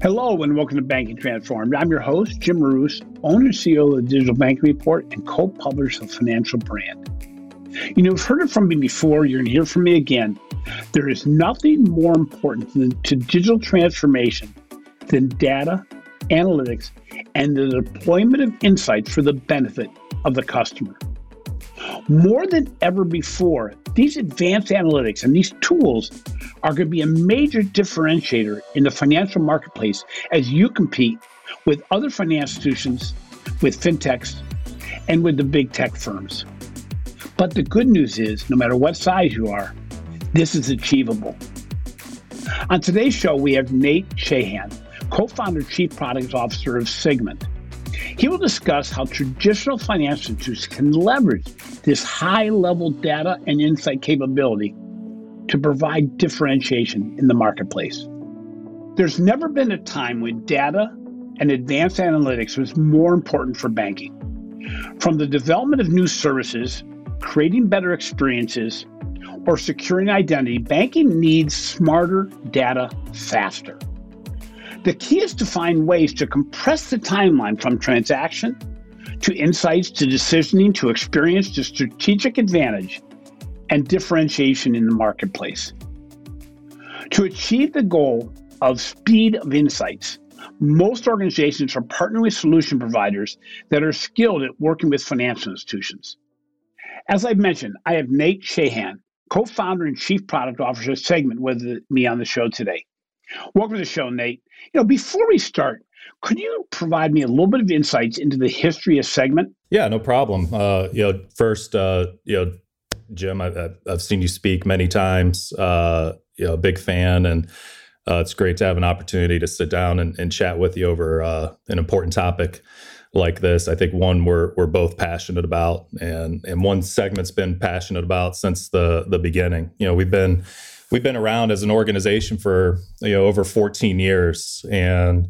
Hello and welcome to Banking Transformed. I'm your host, Jim Roos, owner and CEO of the Digital Banking Report and co-publisher of Financial Brand. You know, you've heard it from me before, you're going to hear from me again. There is nothing more important than, to digital transformation than data, analytics, and the deployment of insights for the benefit of the customer. More than ever before, these advanced analytics and these tools are going to be a major differentiator in the financial marketplace as you compete with other financial institutions, with fintechs, and with the big tech firms. But the good news is, no matter what size you are, this is achievable. On today's show, we have Nate Shahan, co founder Chief Product Officer of Segmint. He will discuss how traditional financial institutions can leverage this high level data and insight capability to provide differentiation in the marketplace. There's never been a time when data and advanced analytics was more important for banking. From the development of new services, creating better experiences, or securing identity, banking needs smarter data faster. The key is to find ways to compress the timeline from transaction to insights to decisioning to experience to strategic advantage and differentiation in the marketplace. To achieve the goal of speed of insights, most organizations are partnering with solution providers that are skilled at working with financial institutions. As I've mentioned, I have Nate Shahan, co founder and chief product officer of Segmint, with me on the show today. Welcome to the show, Nate. You know, before we start, could you provide me a little bit of insights into the history of Segmint? Yeah, no problem. Uh, you know, first, uh, you know, Jim. I, have seen you speak many times. Uh, you know, big fan, and uh, it's great to have an opportunity to sit down and, and chat with you over uh, an important topic like this. I think one we're we're both passionate about, and and one Segmint's been passionate about since the the beginning. You know, we've been we've been around as an organization for you know over 14 years, and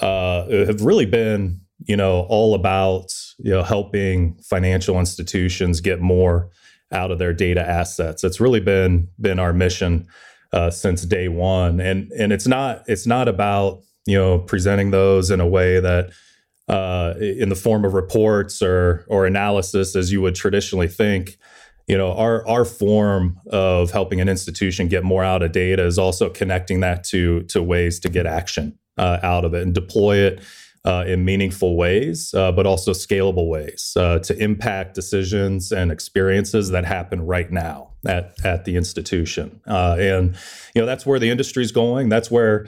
uh, have really been you know all about you know helping financial institutions get more out of their data assets. It's really been been our mission uh, since day one, and and it's not it's not about you know presenting those in a way that uh, in the form of reports or or analysis as you would traditionally think. You know, our our form of helping an institution get more out of data is also connecting that to to ways to get action uh, out of it and deploy it uh, in meaningful ways, uh, but also scalable ways uh, to impact decisions and experiences that happen right now at, at the institution. Uh, and you know that's where the industry is going. That's where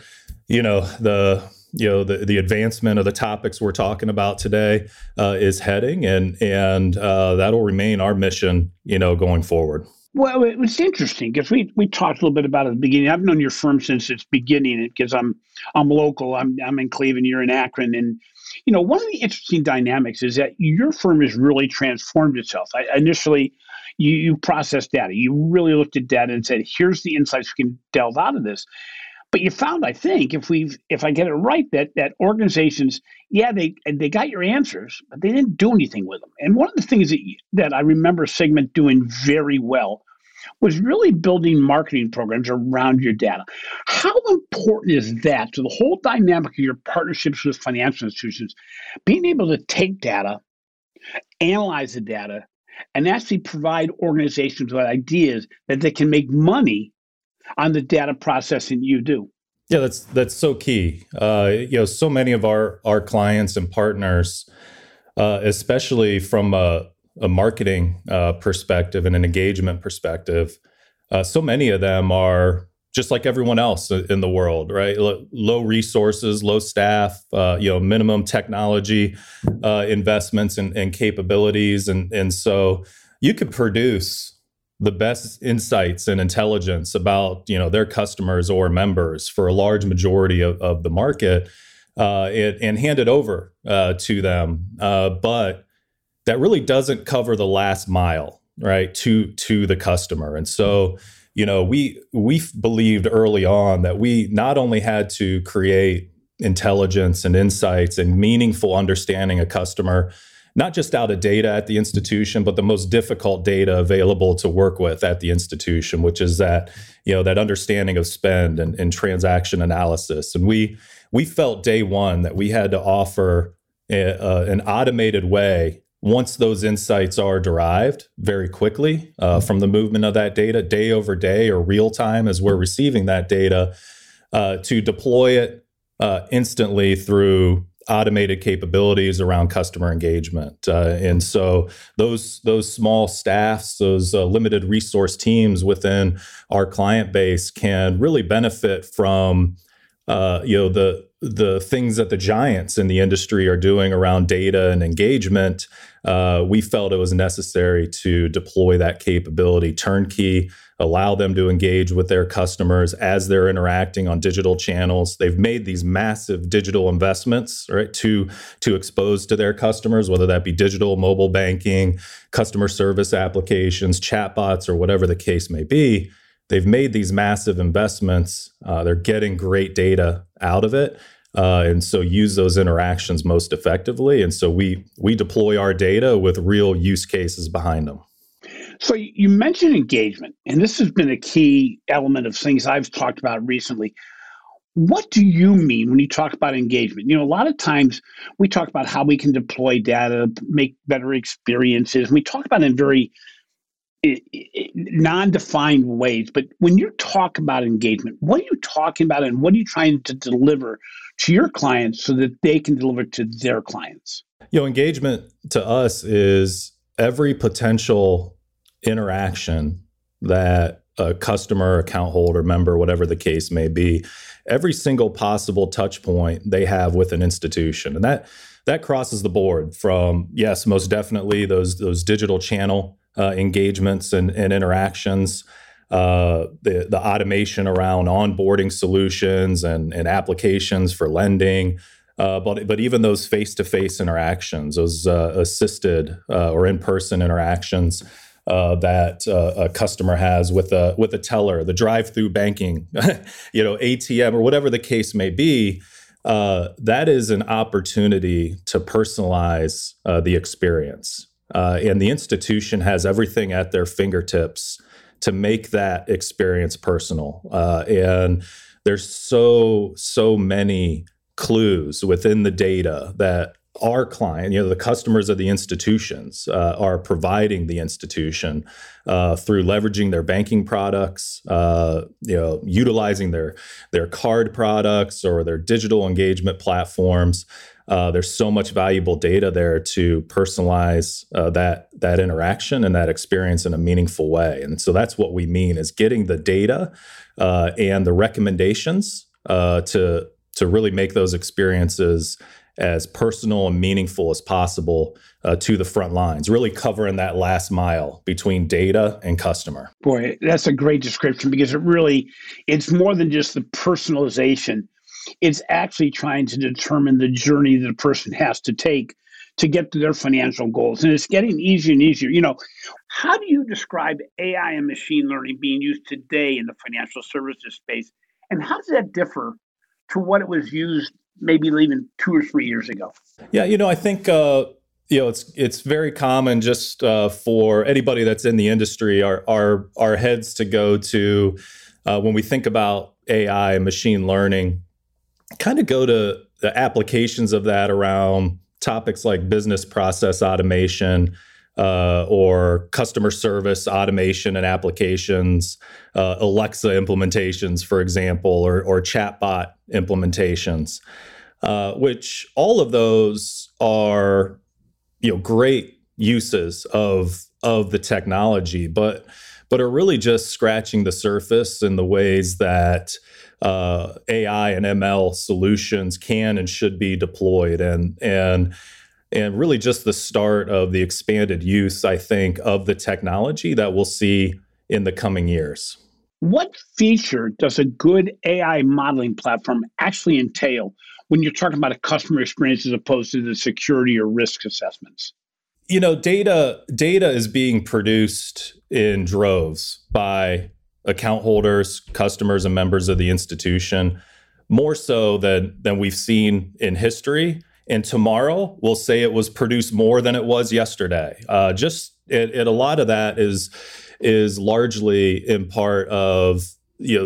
you know the you know the, the advancement of the topics we're talking about today uh, is heading, and and uh, that'll remain our mission. You know, going forward. Well, it was interesting because we we talked a little bit about it at the beginning. I've known your firm since its beginning because I'm I'm local. I'm I'm in Cleveland. You're in Akron, and you know one of the interesting dynamics is that your firm has really transformed itself. I, initially, you you processed data. You really looked at data and said, "Here's the insights we can delve out of this." But you found, I think, if we if I get it right, that that organizations, yeah, they they got your answers, but they didn't do anything with them. And one of the things that that I remember Segmint doing very well was really building marketing programs around your data. How important is that to the whole dynamic of your partnerships with financial institutions? Being able to take data, analyze the data, and actually provide organizations with ideas that they can make money on the data processing you do. Yeah, that's that's so key. Uh, you know, so many of our our clients and partners, uh, especially from a, a marketing uh, perspective and an engagement perspective, uh, so many of them are just like everyone else in the world, right? Low resources, low staff, uh, you know, minimum technology uh, investments and, and capabilities, and and so you could produce the best insights and intelligence about you know their customers or members for a large majority of, of the market uh, and hand it over uh, to them. Uh, but that really doesn't cover the last mile right to to the customer. And so you know we we believed early on that we not only had to create intelligence and insights and meaningful understanding of customer not just out of data at the institution, but the most difficult data available to work with at the institution, which is that you know that understanding of spend and, and transaction analysis. And we we felt day one that we had to offer a, uh, an automated way once those insights are derived very quickly uh, from the movement of that data, day over day or real time as we're receiving that data, uh, to deploy it uh, instantly through automated capabilities around customer engagement. Uh, and so those those small staffs, those uh, limited resource teams within our client base can really benefit from uh, you know the the things that the giants in the industry are doing around data and engagement, uh, we felt it was necessary to deploy that capability turnkey, allow them to engage with their customers as they're interacting on digital channels. They've made these massive digital investments, right, to to expose to their customers, whether that be digital, mobile banking, customer service applications, chatbots, or whatever the case may be they've made these massive investments. Uh, they're getting great data out of it. Uh, and so use those interactions most effectively. And so we we deploy our data with real use cases behind them. So you mentioned engagement, and this has been a key element of things I've talked about recently. What do you mean when you talk about engagement? You know, a lot of times we talk about how we can deploy data, make better experiences. And we talk about it in very non-defined ways but when you talk about engagement what are you talking about and what are you trying to deliver to your clients so that they can deliver to their clients you know engagement to us is every potential interaction that a customer account holder member whatever the case may be every single possible touch point they have with an institution and that that crosses the board from yes most definitely those those digital channel uh, engagements and, and interactions. Uh, the the automation around onboarding solutions and, and applications for lending, uh, but but even those face to face interactions, those uh, assisted uh, or in person interactions uh, that a customer has with a with a teller, the drive through banking, you know ATM or whatever the case may be. that is an opportunity to personalize the experience. Uh, and the institution has everything at their fingertips to make that experience personal. Uh, and there's so, so many clues within the data that our client, you know, the customers of the institutions uh, are providing the institution uh, through leveraging their banking products, uh, you know, utilizing their their card products or their digital engagement platforms. Uh, there's so much valuable data there to personalize uh, that that interaction and that experience in a meaningful way. And so that's what we mean is getting the data uh, and the recommendations to to really make those experiences as personal and meaningful as possible uh, to the front lines, really covering that last mile between data and customer. Boy, that's a great description because it really it's more than just the personalization it's actually trying to determine the journey that a person has to take to get to their financial goals. And it's getting easier and easier. You know, how do you describe AI and machine learning being used today in the financial services space? And how does that differ to what it was used maybe even two or three years ago? Yeah, you know, I think uh, you know it's it's very common just uh, for anybody that's in the industry our our our heads to go to uh, when we think about AI and machine learning kind of go to the applications of that around topics like business process automation uh, or customer service automation and applications, uh, Alexa implementations, for example, or, or chatbot implementations, uh, which all of those are you know great uses of of the technology, but but are really just scratching the surface in the ways that uh, AI and ML solutions can and should be deployed, and and and really just the start of the expanded use, I think, of the technology that we'll see in the coming years. What feature does a good AI modeling platform actually entail when you're talking about a customer experience as opposed to the security or risk assessments? You know, data data is being produced in droves by account holders, customers, and members of the institution, more so than than we've seen in history. And tomorrow, we'll say it was produced more than it was yesterday. Uh, just it, a lot of that is is largely in part of you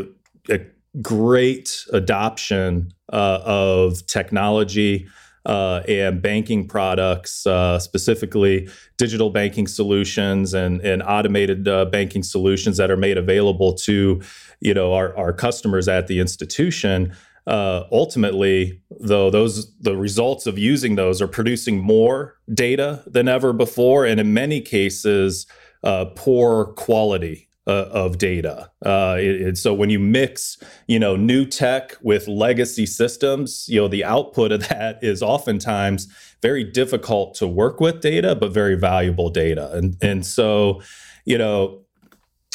know a great adoption uh, of technology uh, and banking products, uh, specifically digital banking solutions and, and automated uh, banking solutions that are made available to, you know, our, our customers at the institution. Uh, ultimately, though, those the results of using those are producing more data than ever before, and in many cases, uh, poor quality uh, of data. Uh, so when you mix, you know, new tech with legacy systems, you know, the output of that is oftentimes very difficult to work with data, but very valuable data. And and so, you know,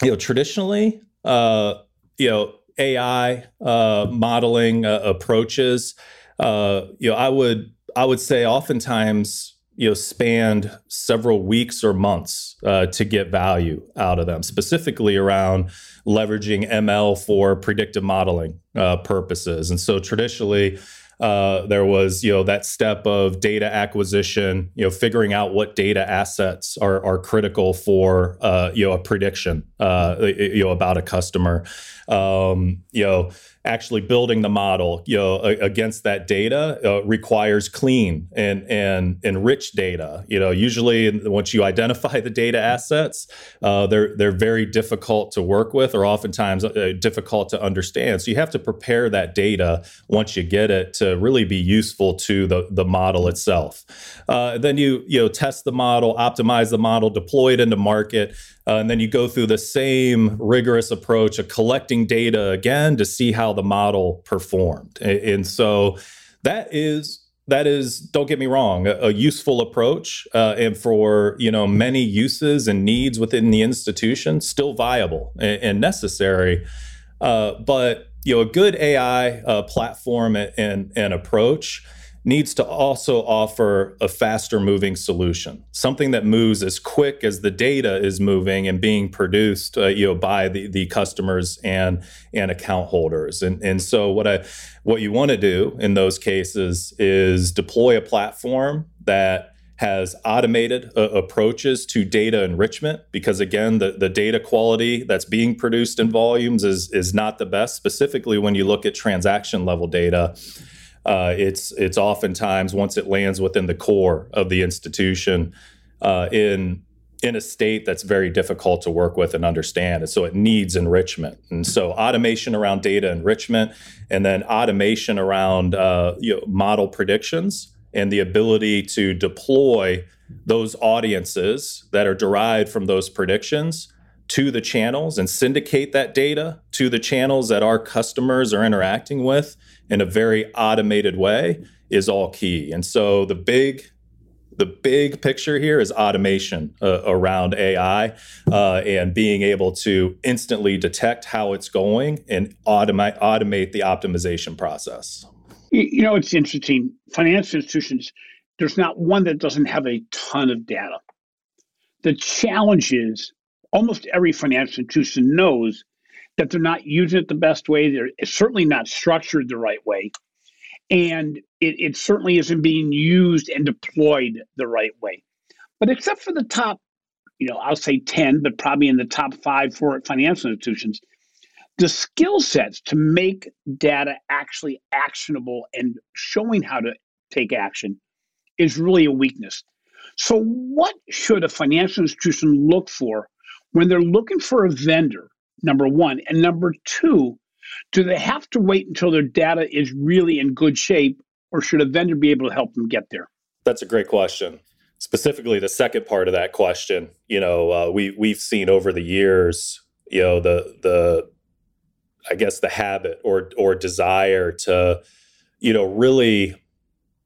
you know, traditionally, uh, you know, AI uh, modeling uh, approaches, uh, you know, I would I would say oftentimes you know spanned several weeks or months uh, to get value out of them specifically around leveraging ml for predictive modeling uh, purposes. And so traditionally uh, there was you know that step of data acquisition you know figuring out what data assets are, are critical for uh, you know a prediction uh, you know about a customer. Um, you know actually building the model you know against that data uh, requires clean and and enriched data. You know usually once you identify the data assets uh, they're they're very difficult to work with or oftentimes uh, difficult to understand. So you have to prepare that data once you get it to really be useful to the the model itself. Uh, then you you know test the model optimize the model deploy it into market uh, and then you go through the same rigorous approach of collecting data again to see how the model performed. And, so that is that is don't get me wrong a, a useful approach uh, and for you know many uses and needs within the institution still viable and, and necessary uh, but you know a good ai uh, platform and, and, and approach needs to also offer a faster moving solution, something that moves as quick as the data is moving and being produced, uh, you know, by the, the customers and and account holders. And and so what I what you want to do in those cases is deploy a platform that has automated uh, approaches to data enrichment because again the, the data quality that's being produced in volumes is is not the best specifically when you look at transaction level data uh, it's it's oftentimes once it lands within the core of the institution uh, in in a state that's very difficult to work with and understand. And so it needs enrichment. And so automation around data enrichment and then automation around uh, you know, model predictions and the ability to deploy those audiences that are derived from those predictions to the channels and syndicate that data to the channels that our customers are interacting with in a very automated way is all key. And so the big the big picture here is automation uh, around AI uh, and being able to instantly detect how it's going and automate automate the optimization process. You know, it's interesting. Financial institutions, there's not one that doesn't have a ton of data. The challenge is almost every financial institution knows that they're not using it the best way. They're certainly not structured the right way. And it, it certainly isn't being used and deployed the right way. But except for the top, you know, I'll say 10, but probably in the top five for financial institutions, the skill sets to make data actually actionable and showing how to take action is really a weakness. So, what should a financial institution look for when they're looking for a vendor number one. And number two, do they have to wait until their data is really in good shape, or should a vendor be able to help them get there? That's a great question. Specifically, the second part of that question, you know, uh, we we've seen over the years, you know, the the I guess the habit or or desire to, you know, really,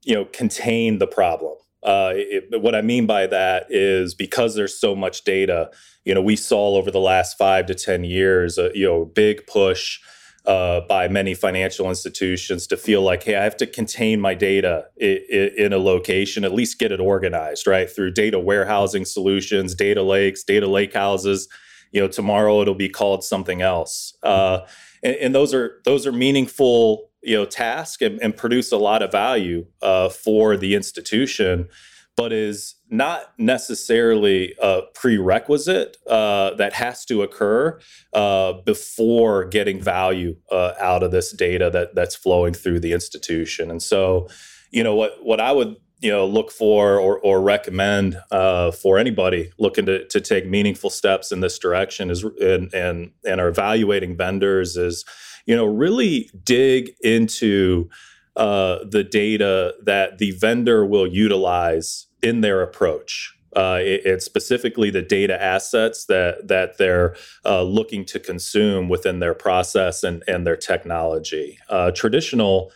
you know, contain the problem. Uh, it, what I mean by that is because there's so much data, you know, we saw over the last five to 10 years, a, you know, big push uh, by many financial institutions to feel like, hey, I have to contain my data in, in a location, at least get it organized, right? Through data warehousing solutions, data lakes, data lake houses. You know, tomorrow it'll be called something else. Uh, and, and those are those are meaningful, you know, tasks and, and produce a lot of value uh, for the institution but is not necessarily a prerequisite uh, that has to occur uh, before getting value uh, out of this data that that's flowing through the institution. And so, you know, what what I would you know look for or, or recommend uh, for anybody looking to, to take meaningful steps in this direction is and and and are evaluating vendors is you know really dig into uh, the data that the vendor will utilize in their approach. Uh, it, it's specifically the data assets that that they're uh, looking to consume within their process and and their technology. Uh, traditional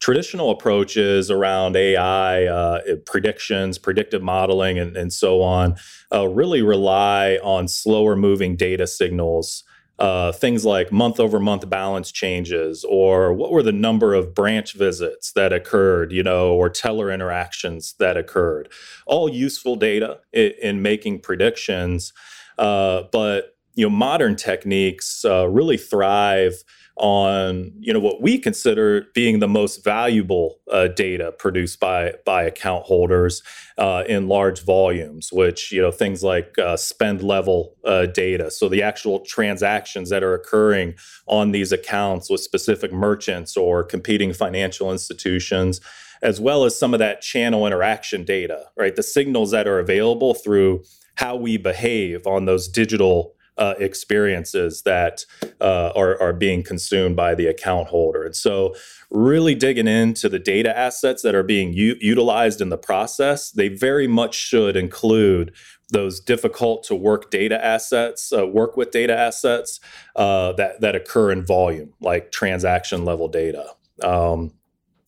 traditional approaches around AI, uh, predictions, predictive modeling, and, and so on, uh, really rely on slower moving data signals uh, things like month over month balance changes or what were the number of branch visits that occurred you know or teller interactions that occurred. All useful data in, in making predictions uh, but you know modern techniques uh, really thrive on you know what we consider being the most valuable uh, data produced by by account holders uh, in large volumes which you know things like uh, spend level uh, data. So the actual transactions that are occurring on these accounts with specific merchants or competing financial institutions as well as some of that channel interaction data right? The signals that are available through how we behave on those digital uh, experiences that uh, are, are being consumed by the account holder. And so, really digging into the data assets that are being u- utilized in the process, they very much should include those difficult to work data assets, uh, work with data assets uh, that that occur in volume, like transaction level data. Um,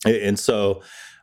and so,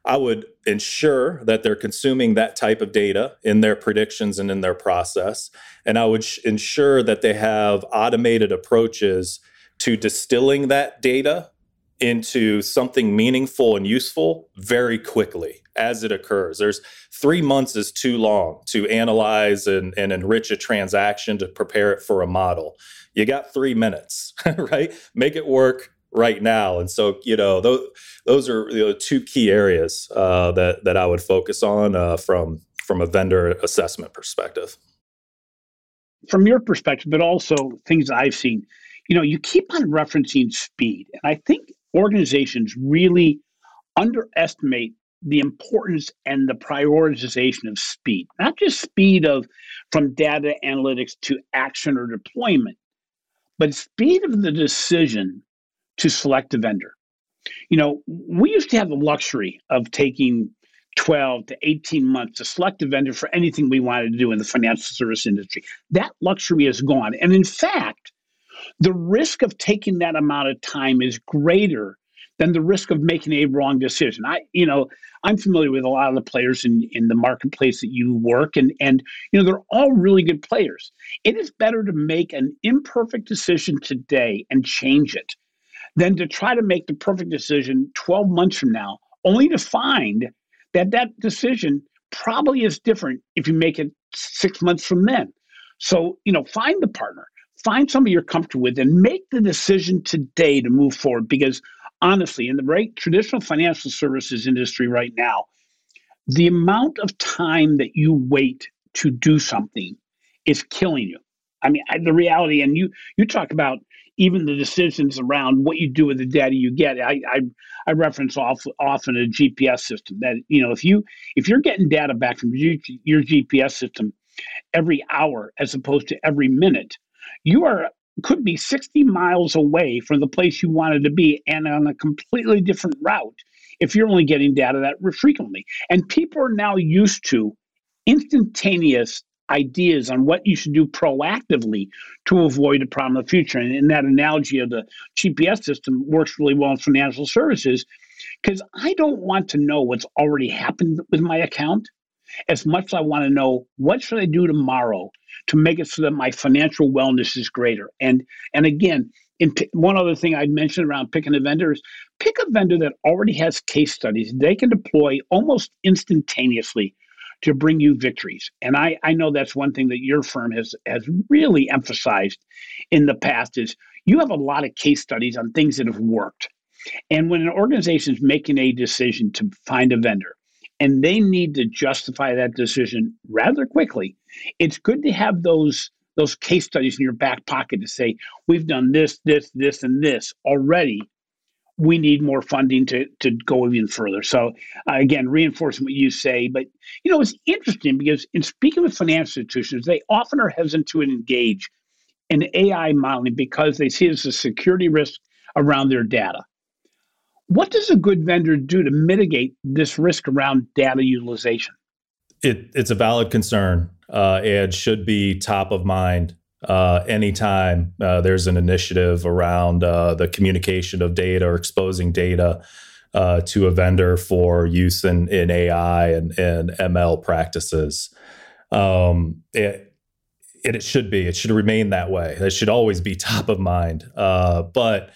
I would ensure that they're consuming that type of data in their predictions and in their process. And I would sh- ensure that they have automated approaches to distilling that data into something meaningful and useful very quickly as it occurs. There's three months is too long to analyze and, and enrich a transaction to prepare it for a model. You got three minutes, right? Make it work right now. And so, you know, those those are you know, two key areas uh, that that I would focus on uh, from from a vendor assessment perspective. From your perspective, but also things I've seen, you know, you keep on referencing speed, and I think organizations really underestimate the importance and the prioritization of speed not just speed of from data analytics to action or deployment but speed of the decision to select a vendor. You know, we used to have the luxury of taking 12 to 18 months to select a vendor for anything we wanted to do in the financial service industry. That luxury is gone. And in fact, the risk of taking that amount of time is greater than the risk of making a wrong decision. I, you know, I'm familiar with a lot of the players in, in the marketplace that you work, and and you know they're all really good players. It is better to make an imperfect decision today and change it than to try to make the perfect decision 12 months from now, only to find that that decision probably is different if you make it six months from then. So, you know, find the partner, find somebody you're comfortable with, and make the decision today to move forward. Because honestly, in the right traditional financial services industry right now, the amount of time that you wait to do something is killing you. I mean, the reality, and you you talk about even the decisions around what you do with the data you get. I I, I reference off, often a GPS system that you know if you if you're getting data back from your, your GPS system every hour as opposed to every minute, you are could be 60 miles away from the place you wanted to be and on a completely different route if you're only getting data that frequently. And people are now used to instantaneous ideas on what you should do proactively to avoid a problem in the future. And, in that analogy of the GPS system works really well in financial services because I don't want to know what's already happened with my account as much as I want to know what should I do tomorrow to make it so that my financial wellness is greater. And and again, in p- one other thing I'd mention around picking a vendor is pick a vendor that already has case studies they can deploy almost instantaneously to bring you victories. And I, I know that's one thing that your firm has has really emphasized in the past is you have a lot of case studies on things that have worked. And when an organization is making a decision to find a vendor, and they need to justify that decision rather quickly, it's good to have those those case studies in your back pocket to say, we've done this, this, this, and this already. We need more funding to, to go even further. So, uh, again, reinforcing what you say. But, you know, it's interesting because in speaking with financial institutions, they often are hesitant to engage in AI modeling because they see it as a security risk around their data. What does a good vendor do to mitigate this risk around data utilization? It, it's a valid concern uh, and should be top of mind uh, anytime uh, there's an initiative around uh, the communication of data or exposing data uh, to a vendor for use in, in AI and, and ML practices. Um, it, it, it, should be. It should remain that way. It should always be top of mind. Uh, but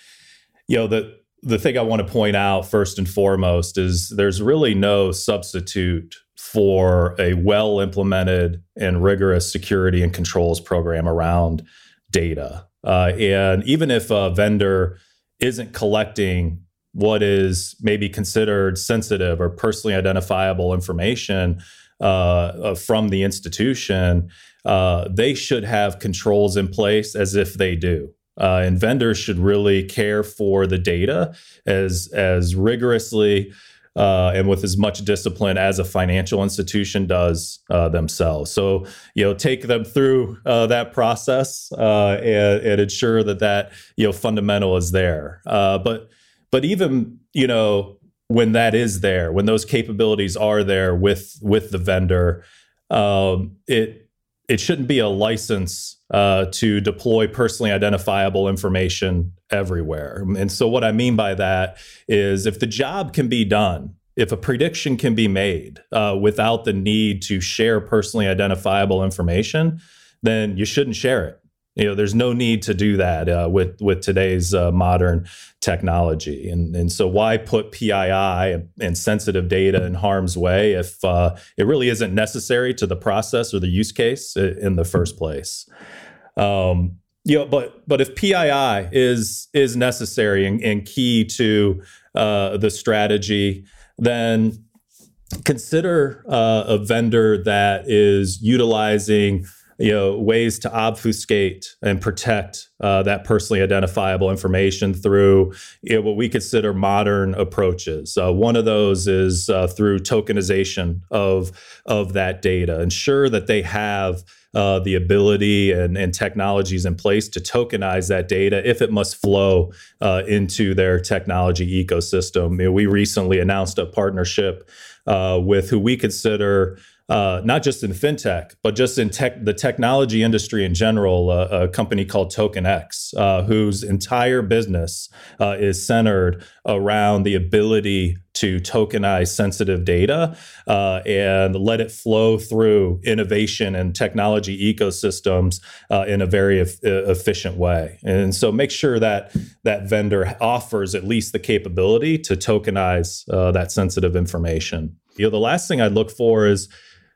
you know the the thing I want to point out first and foremost is there's really no substitute for a well implemented and rigorous security and controls program around data. Uh, and even if a vendor isn't collecting what is maybe considered sensitive or personally identifiable information uh, uh, from the institution, uh, they should have controls in place as if they do. Uh, and vendors should really care for the data as as rigorously uh, and with as much discipline as a financial institution does uh, themselves. So you know, take them through uh, that process uh, and, and, ensure that that you know fundamental is there. Uh, but but even you know when that is there, when those capabilities are there with with the vendor, um, it it shouldn't be a license uh, to deploy personally identifiable information everywhere. And so, what I mean by that is if the job can be done, if a prediction can be made uh, without the need to share personally identifiable information, then you shouldn't share it. You know, there's no need to do that uh, with with today's uh, modern technology, and and so why put PII and sensitive data in harm's way if uh, it really isn't necessary to the process or the use case in the first place? Um, you know, but but if PII is is necessary and, and key to uh, the strategy, then consider uh, a vendor that is utilizing you know ways to obfuscate and protect uh, that personally identifiable information through you know, what we consider modern approaches. Uh, one of those is uh, through tokenization of of that data. Ensure that they have uh, the ability and, and, technologies in place to tokenize that data if it must flow uh, into their technology ecosystem. You know, we recently announced a partnership uh, with who we consider uh, not just in fintech, but just in tech, the technology industry in general, uh, a company called TokenEx, uh, whose entire business uh, is centered around the ability to tokenize sensitive data uh, and let it flow through innovation and technology ecosystems uh, in a very e- efficient way. And so make sure that that vendor offers at least the capability to tokenize that sensitive information. You know, the last thing I'd look for is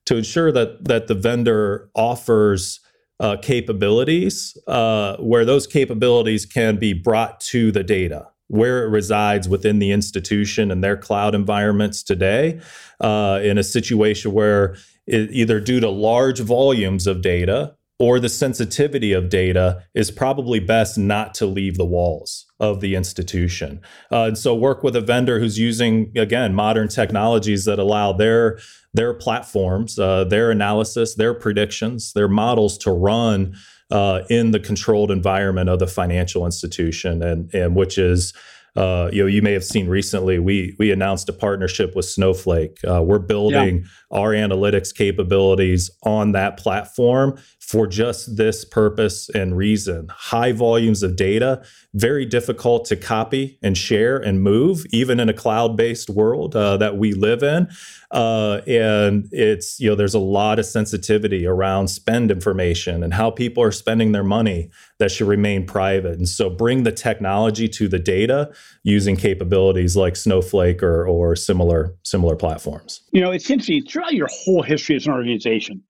to ensure that that the vendor offers uh, capabilities uh, where those capabilities can be brought to the data where it resides within the institution and their cloud environments today uh, in a situation where it, either due to large volumes of data or the sensitivity of data is probably best not to leave the walls of the institution. Uh, and so work with a vendor who's using again modern technologies that allow their their platforms, uh, their analysis, their predictions, their models to run uh, in the controlled environment of the financial institution, and and which is uh, you know, you may have seen recently we we announced a partnership with Snowflake. Uh, we're building yeah. our analytics capabilities on that platform for just this purpose and reason. High volumes of data, very difficult to copy and share and move, even in a cloud-based world uh, that we live in. Uh, and it's you know, there's a lot of sensitivity around spend information and how people are spending their money that should remain private. And so bring the technology to the data using capabilities like Snowflake or, or similar similar platforms. You know, it's interesting throughout your whole history as an organization,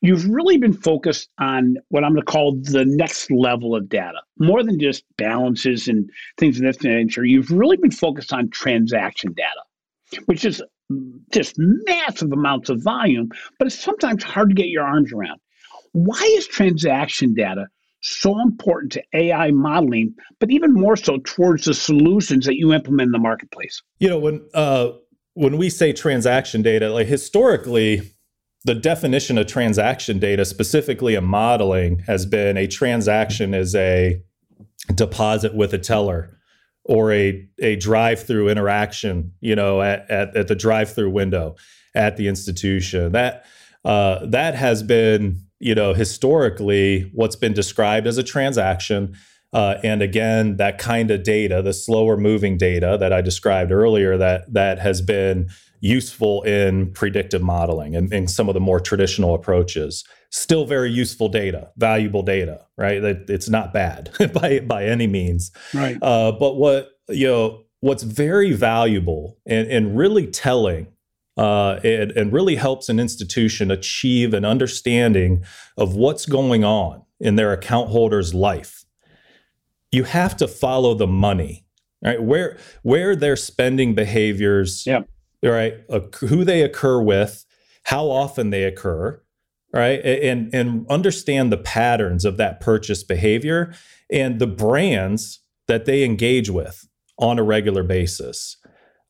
you've really been focused on what I'm going to call the next level of data, more than just balances and things of that nature. You've really been focused on transaction data, which is just massive amounts of volume, but it's sometimes hard to get your arms around. Why is transaction data so important to AI modeling, but even more so towards the solutions that you implement in the marketplace? You know, when uh, when we say transaction data, like historically, the definition of transaction data, specifically in modeling, has been a transaction is a deposit with a teller or a, a drive-through interaction, you know, at, at, at the drive-through window at the institution. That uh, that has been, you know, historically what's been described as a transaction. Uh, and again, that kind of data, the slower moving data that I described earlier, that that has been useful in predictive modeling and in some of the more traditional approaches. Still very useful data, valuable data, right? It's not bad by by any means. Right. Uh, but what you know, what's very valuable and, and really telling uh, and, and, really helps an institution achieve an understanding of what's going on in their account holder's life. You have to follow the money, right? Where where their spending behaviors yep right? Who they occur with, how often they occur, right? And and understand the patterns of that purchase behavior and the brands that they engage with on a regular basis.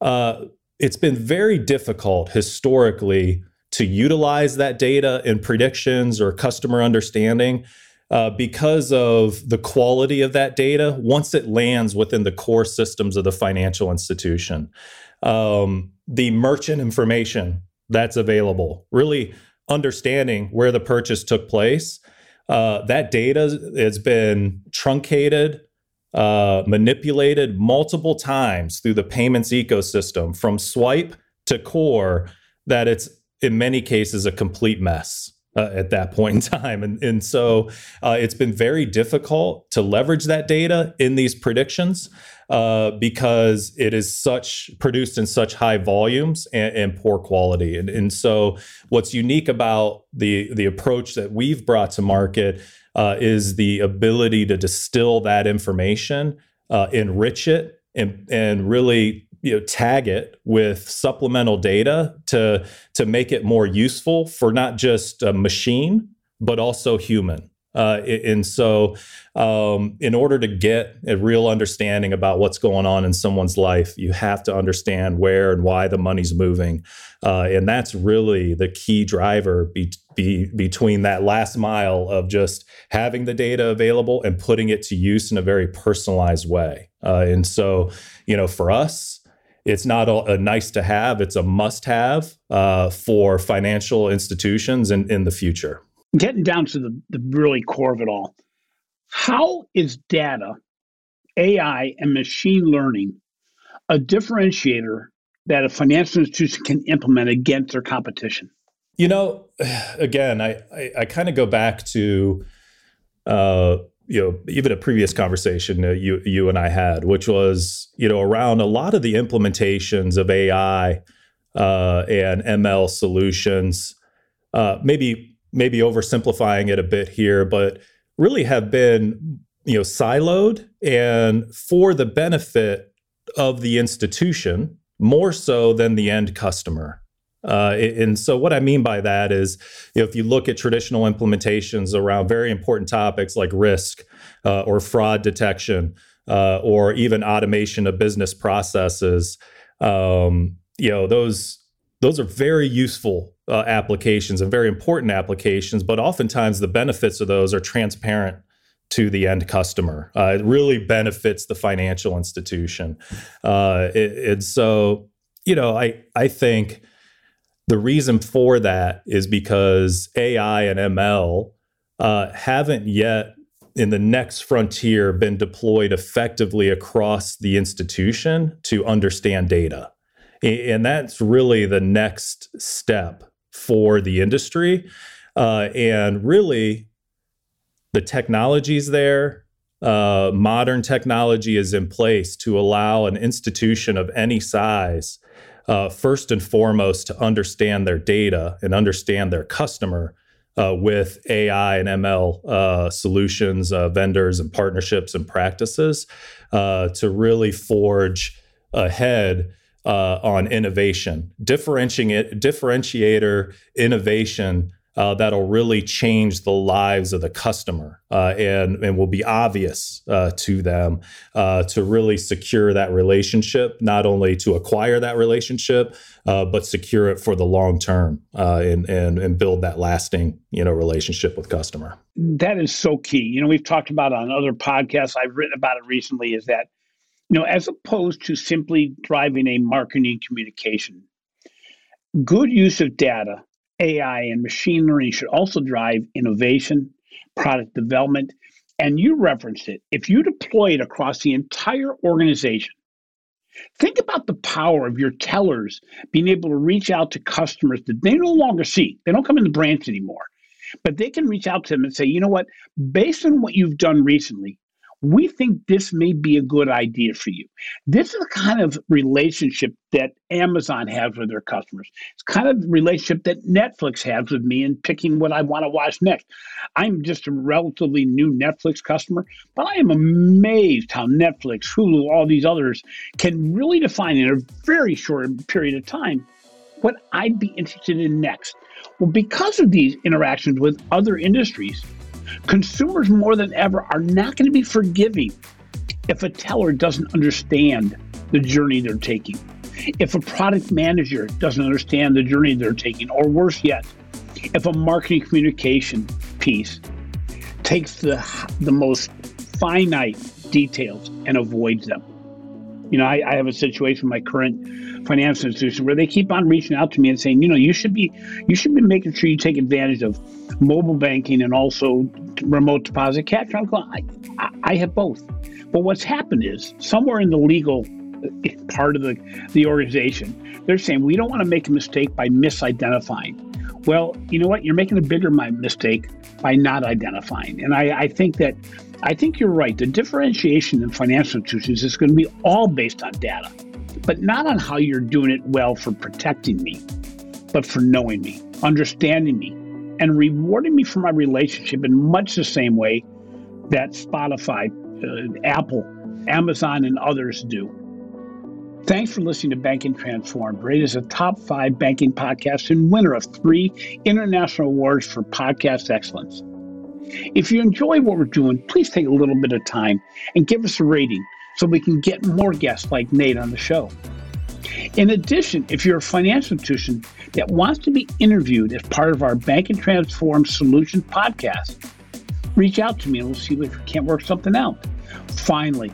Uh, it's been very difficult historically to utilize that data in predictions or customer understanding uh, because of the quality of that data once it lands within the core systems of the financial institution um, the merchant information that's available, really understanding where the purchase took place. Uh, that data has been truncated, uh, manipulated multiple times through the payments ecosystem from swipe to core, that it's in many cases a complete mess. Uh, at that point in time. And, and so uh, it's been very difficult to leverage that data in these predictions uh, because it is such produced in such high volumes and, and poor quality. And, and, so, what's unique about the the approach that we've brought to market uh, is the ability to distill that information, uh, enrich it, and and really you know tag it with supplemental data to to make it more useful for not just a machine but also human uh, and so, um, in order to get a real understanding about what's going on in someone's life, you have to understand where and why the money's moving. Uh, and that's really the key driver be, be, between that last mile of just having the data available and putting it to use in a very personalized way. Uh, and so, you know, for us, it's not a, a nice to have, it's a must have uh, for financial institutions in, in the future getting down to the, the really core of it all, how is data, AI, and machine learning a differentiator that a financial institution can implement against their competition? You know, again, I I, I kind of go back to, uh, you know, even a previous conversation uh, you you and I had, which was you know around a lot of the implementations of AI uh, and ML solutions. Uh, maybe maybe oversimplifying it a bit here, but really have been you know siloed and for the benefit of the institution more so than the end customer. Uh, and so, what I mean by that is, you know, if you look at traditional implementations around very important topics like risk uh, or fraud detection, uh, or even automation of business processes, um, you know, those those are very useful uh, applications and very important applications, but oftentimes the benefits of those are transparent to the end customer. Uh, it really benefits the financial institution. Uh, and so, you know, I, I think the reason for that is because AI and ML uh, haven't yet in the next frontier been deployed effectively across the institution to understand data. And that's really the next step for the industry. Uh, and really, the technology's there. Uh, modern technology is in place to allow an institution of any size, uh, first and foremost, to understand their data and understand their customer uh, with AI and ML uh, solutions, uh, vendors, and partnerships and practices uh, to really forge ahead uh, on innovation, differentiating it, differentiator innovation uh, that'll really change the lives of the customer uh, and, and will be obvious uh, to them uh, to really secure that relationship, not only to acquire that relationship, uh, but secure it for the long term uh, and, and, and build that lasting you know, relationship with customer. That is so key. You know, we've talked about on other podcasts, I've written about it recently, is that, you know, as opposed to simply driving a marketing communication, good use of data AI and machine learning should also drive innovation, product development. And you referenced it. If you deploy it across the entire organization, think about the power of your tellers being able to reach out to customers that they no longer see. They don't come in the branch anymore, but they can reach out to them and say, you know what, based on what you've done recently, we think this may be a good idea for you. This is the kind of relationship that Amazon has with their customers. It's kind of relationship that Netflix has with me in picking what I want to watch next. I'm just a relatively new Netflix customer, but I am amazed how Netflix, Hulu, all these others can really define in a very short period of time what I'd be interested in next. Well, because of these interactions with other industries, Consumers more than ever are not going to be forgiving if a teller doesn't understand the journey they're taking. If a product manager doesn't understand the journey they're taking, or worse yet, if a marketing communication piece takes the, the most finite details and avoids them. You know, I, I have a situation with my current financial institution where they keep on reaching out to me and saying, you know, you should be you should be making sure you take advantage of mobile banking and also remote deposit. I'm going, I, I have both. But what's happened is somewhere in the legal part of the, the organization, they're saying we don't want to make a mistake by misidentifying. Well, you know what? You're making a bigger mistake by not identifying. And I, I think that I think you're right. The differentiation in financial institutions is going to be all based on data, but not on how you're doing it well for protecting me, but for knowing me, understanding me, and rewarding me for my relationship in much the same way that Spotify, uh, Apple, Amazon, and others do. Thanks for listening to Banking Transformed, rated as a top five banking podcast and winner of three international awards for podcast excellence. If you enjoy what we're doing, please take a little bit of time and give us a rating so we can get more guests like Nate on the show. In addition, if you're a financial institution that wants to be interviewed as part of our Banking Transformed Solutions podcast, reach out to me and we'll see if we can't work something out. Finally,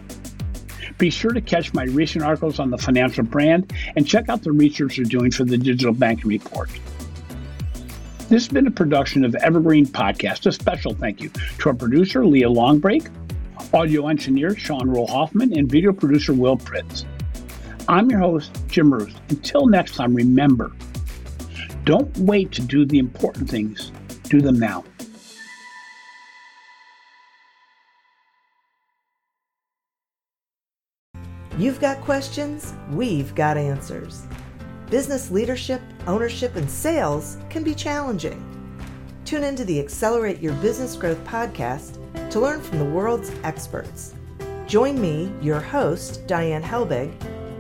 be sure to catch my recent articles on the financial brand and check out the research we're doing for the Digital Banking Report. This has been a production of Evergreen Podcast. A special thank you to our producer, Leah Longbrake, audio engineer, Sean Rule-Hoffman, and video producer, Will Pritz. I'm your host, Jim Marous. Until next time, remember don't wait to do the important things, do them now. You've got questions, we've got answers. Business leadership, ownership, and sales can be challenging. Tune into the Accelerate Your Business Growth podcast to learn from the world's experts. Join me, your host, Diane Helbig,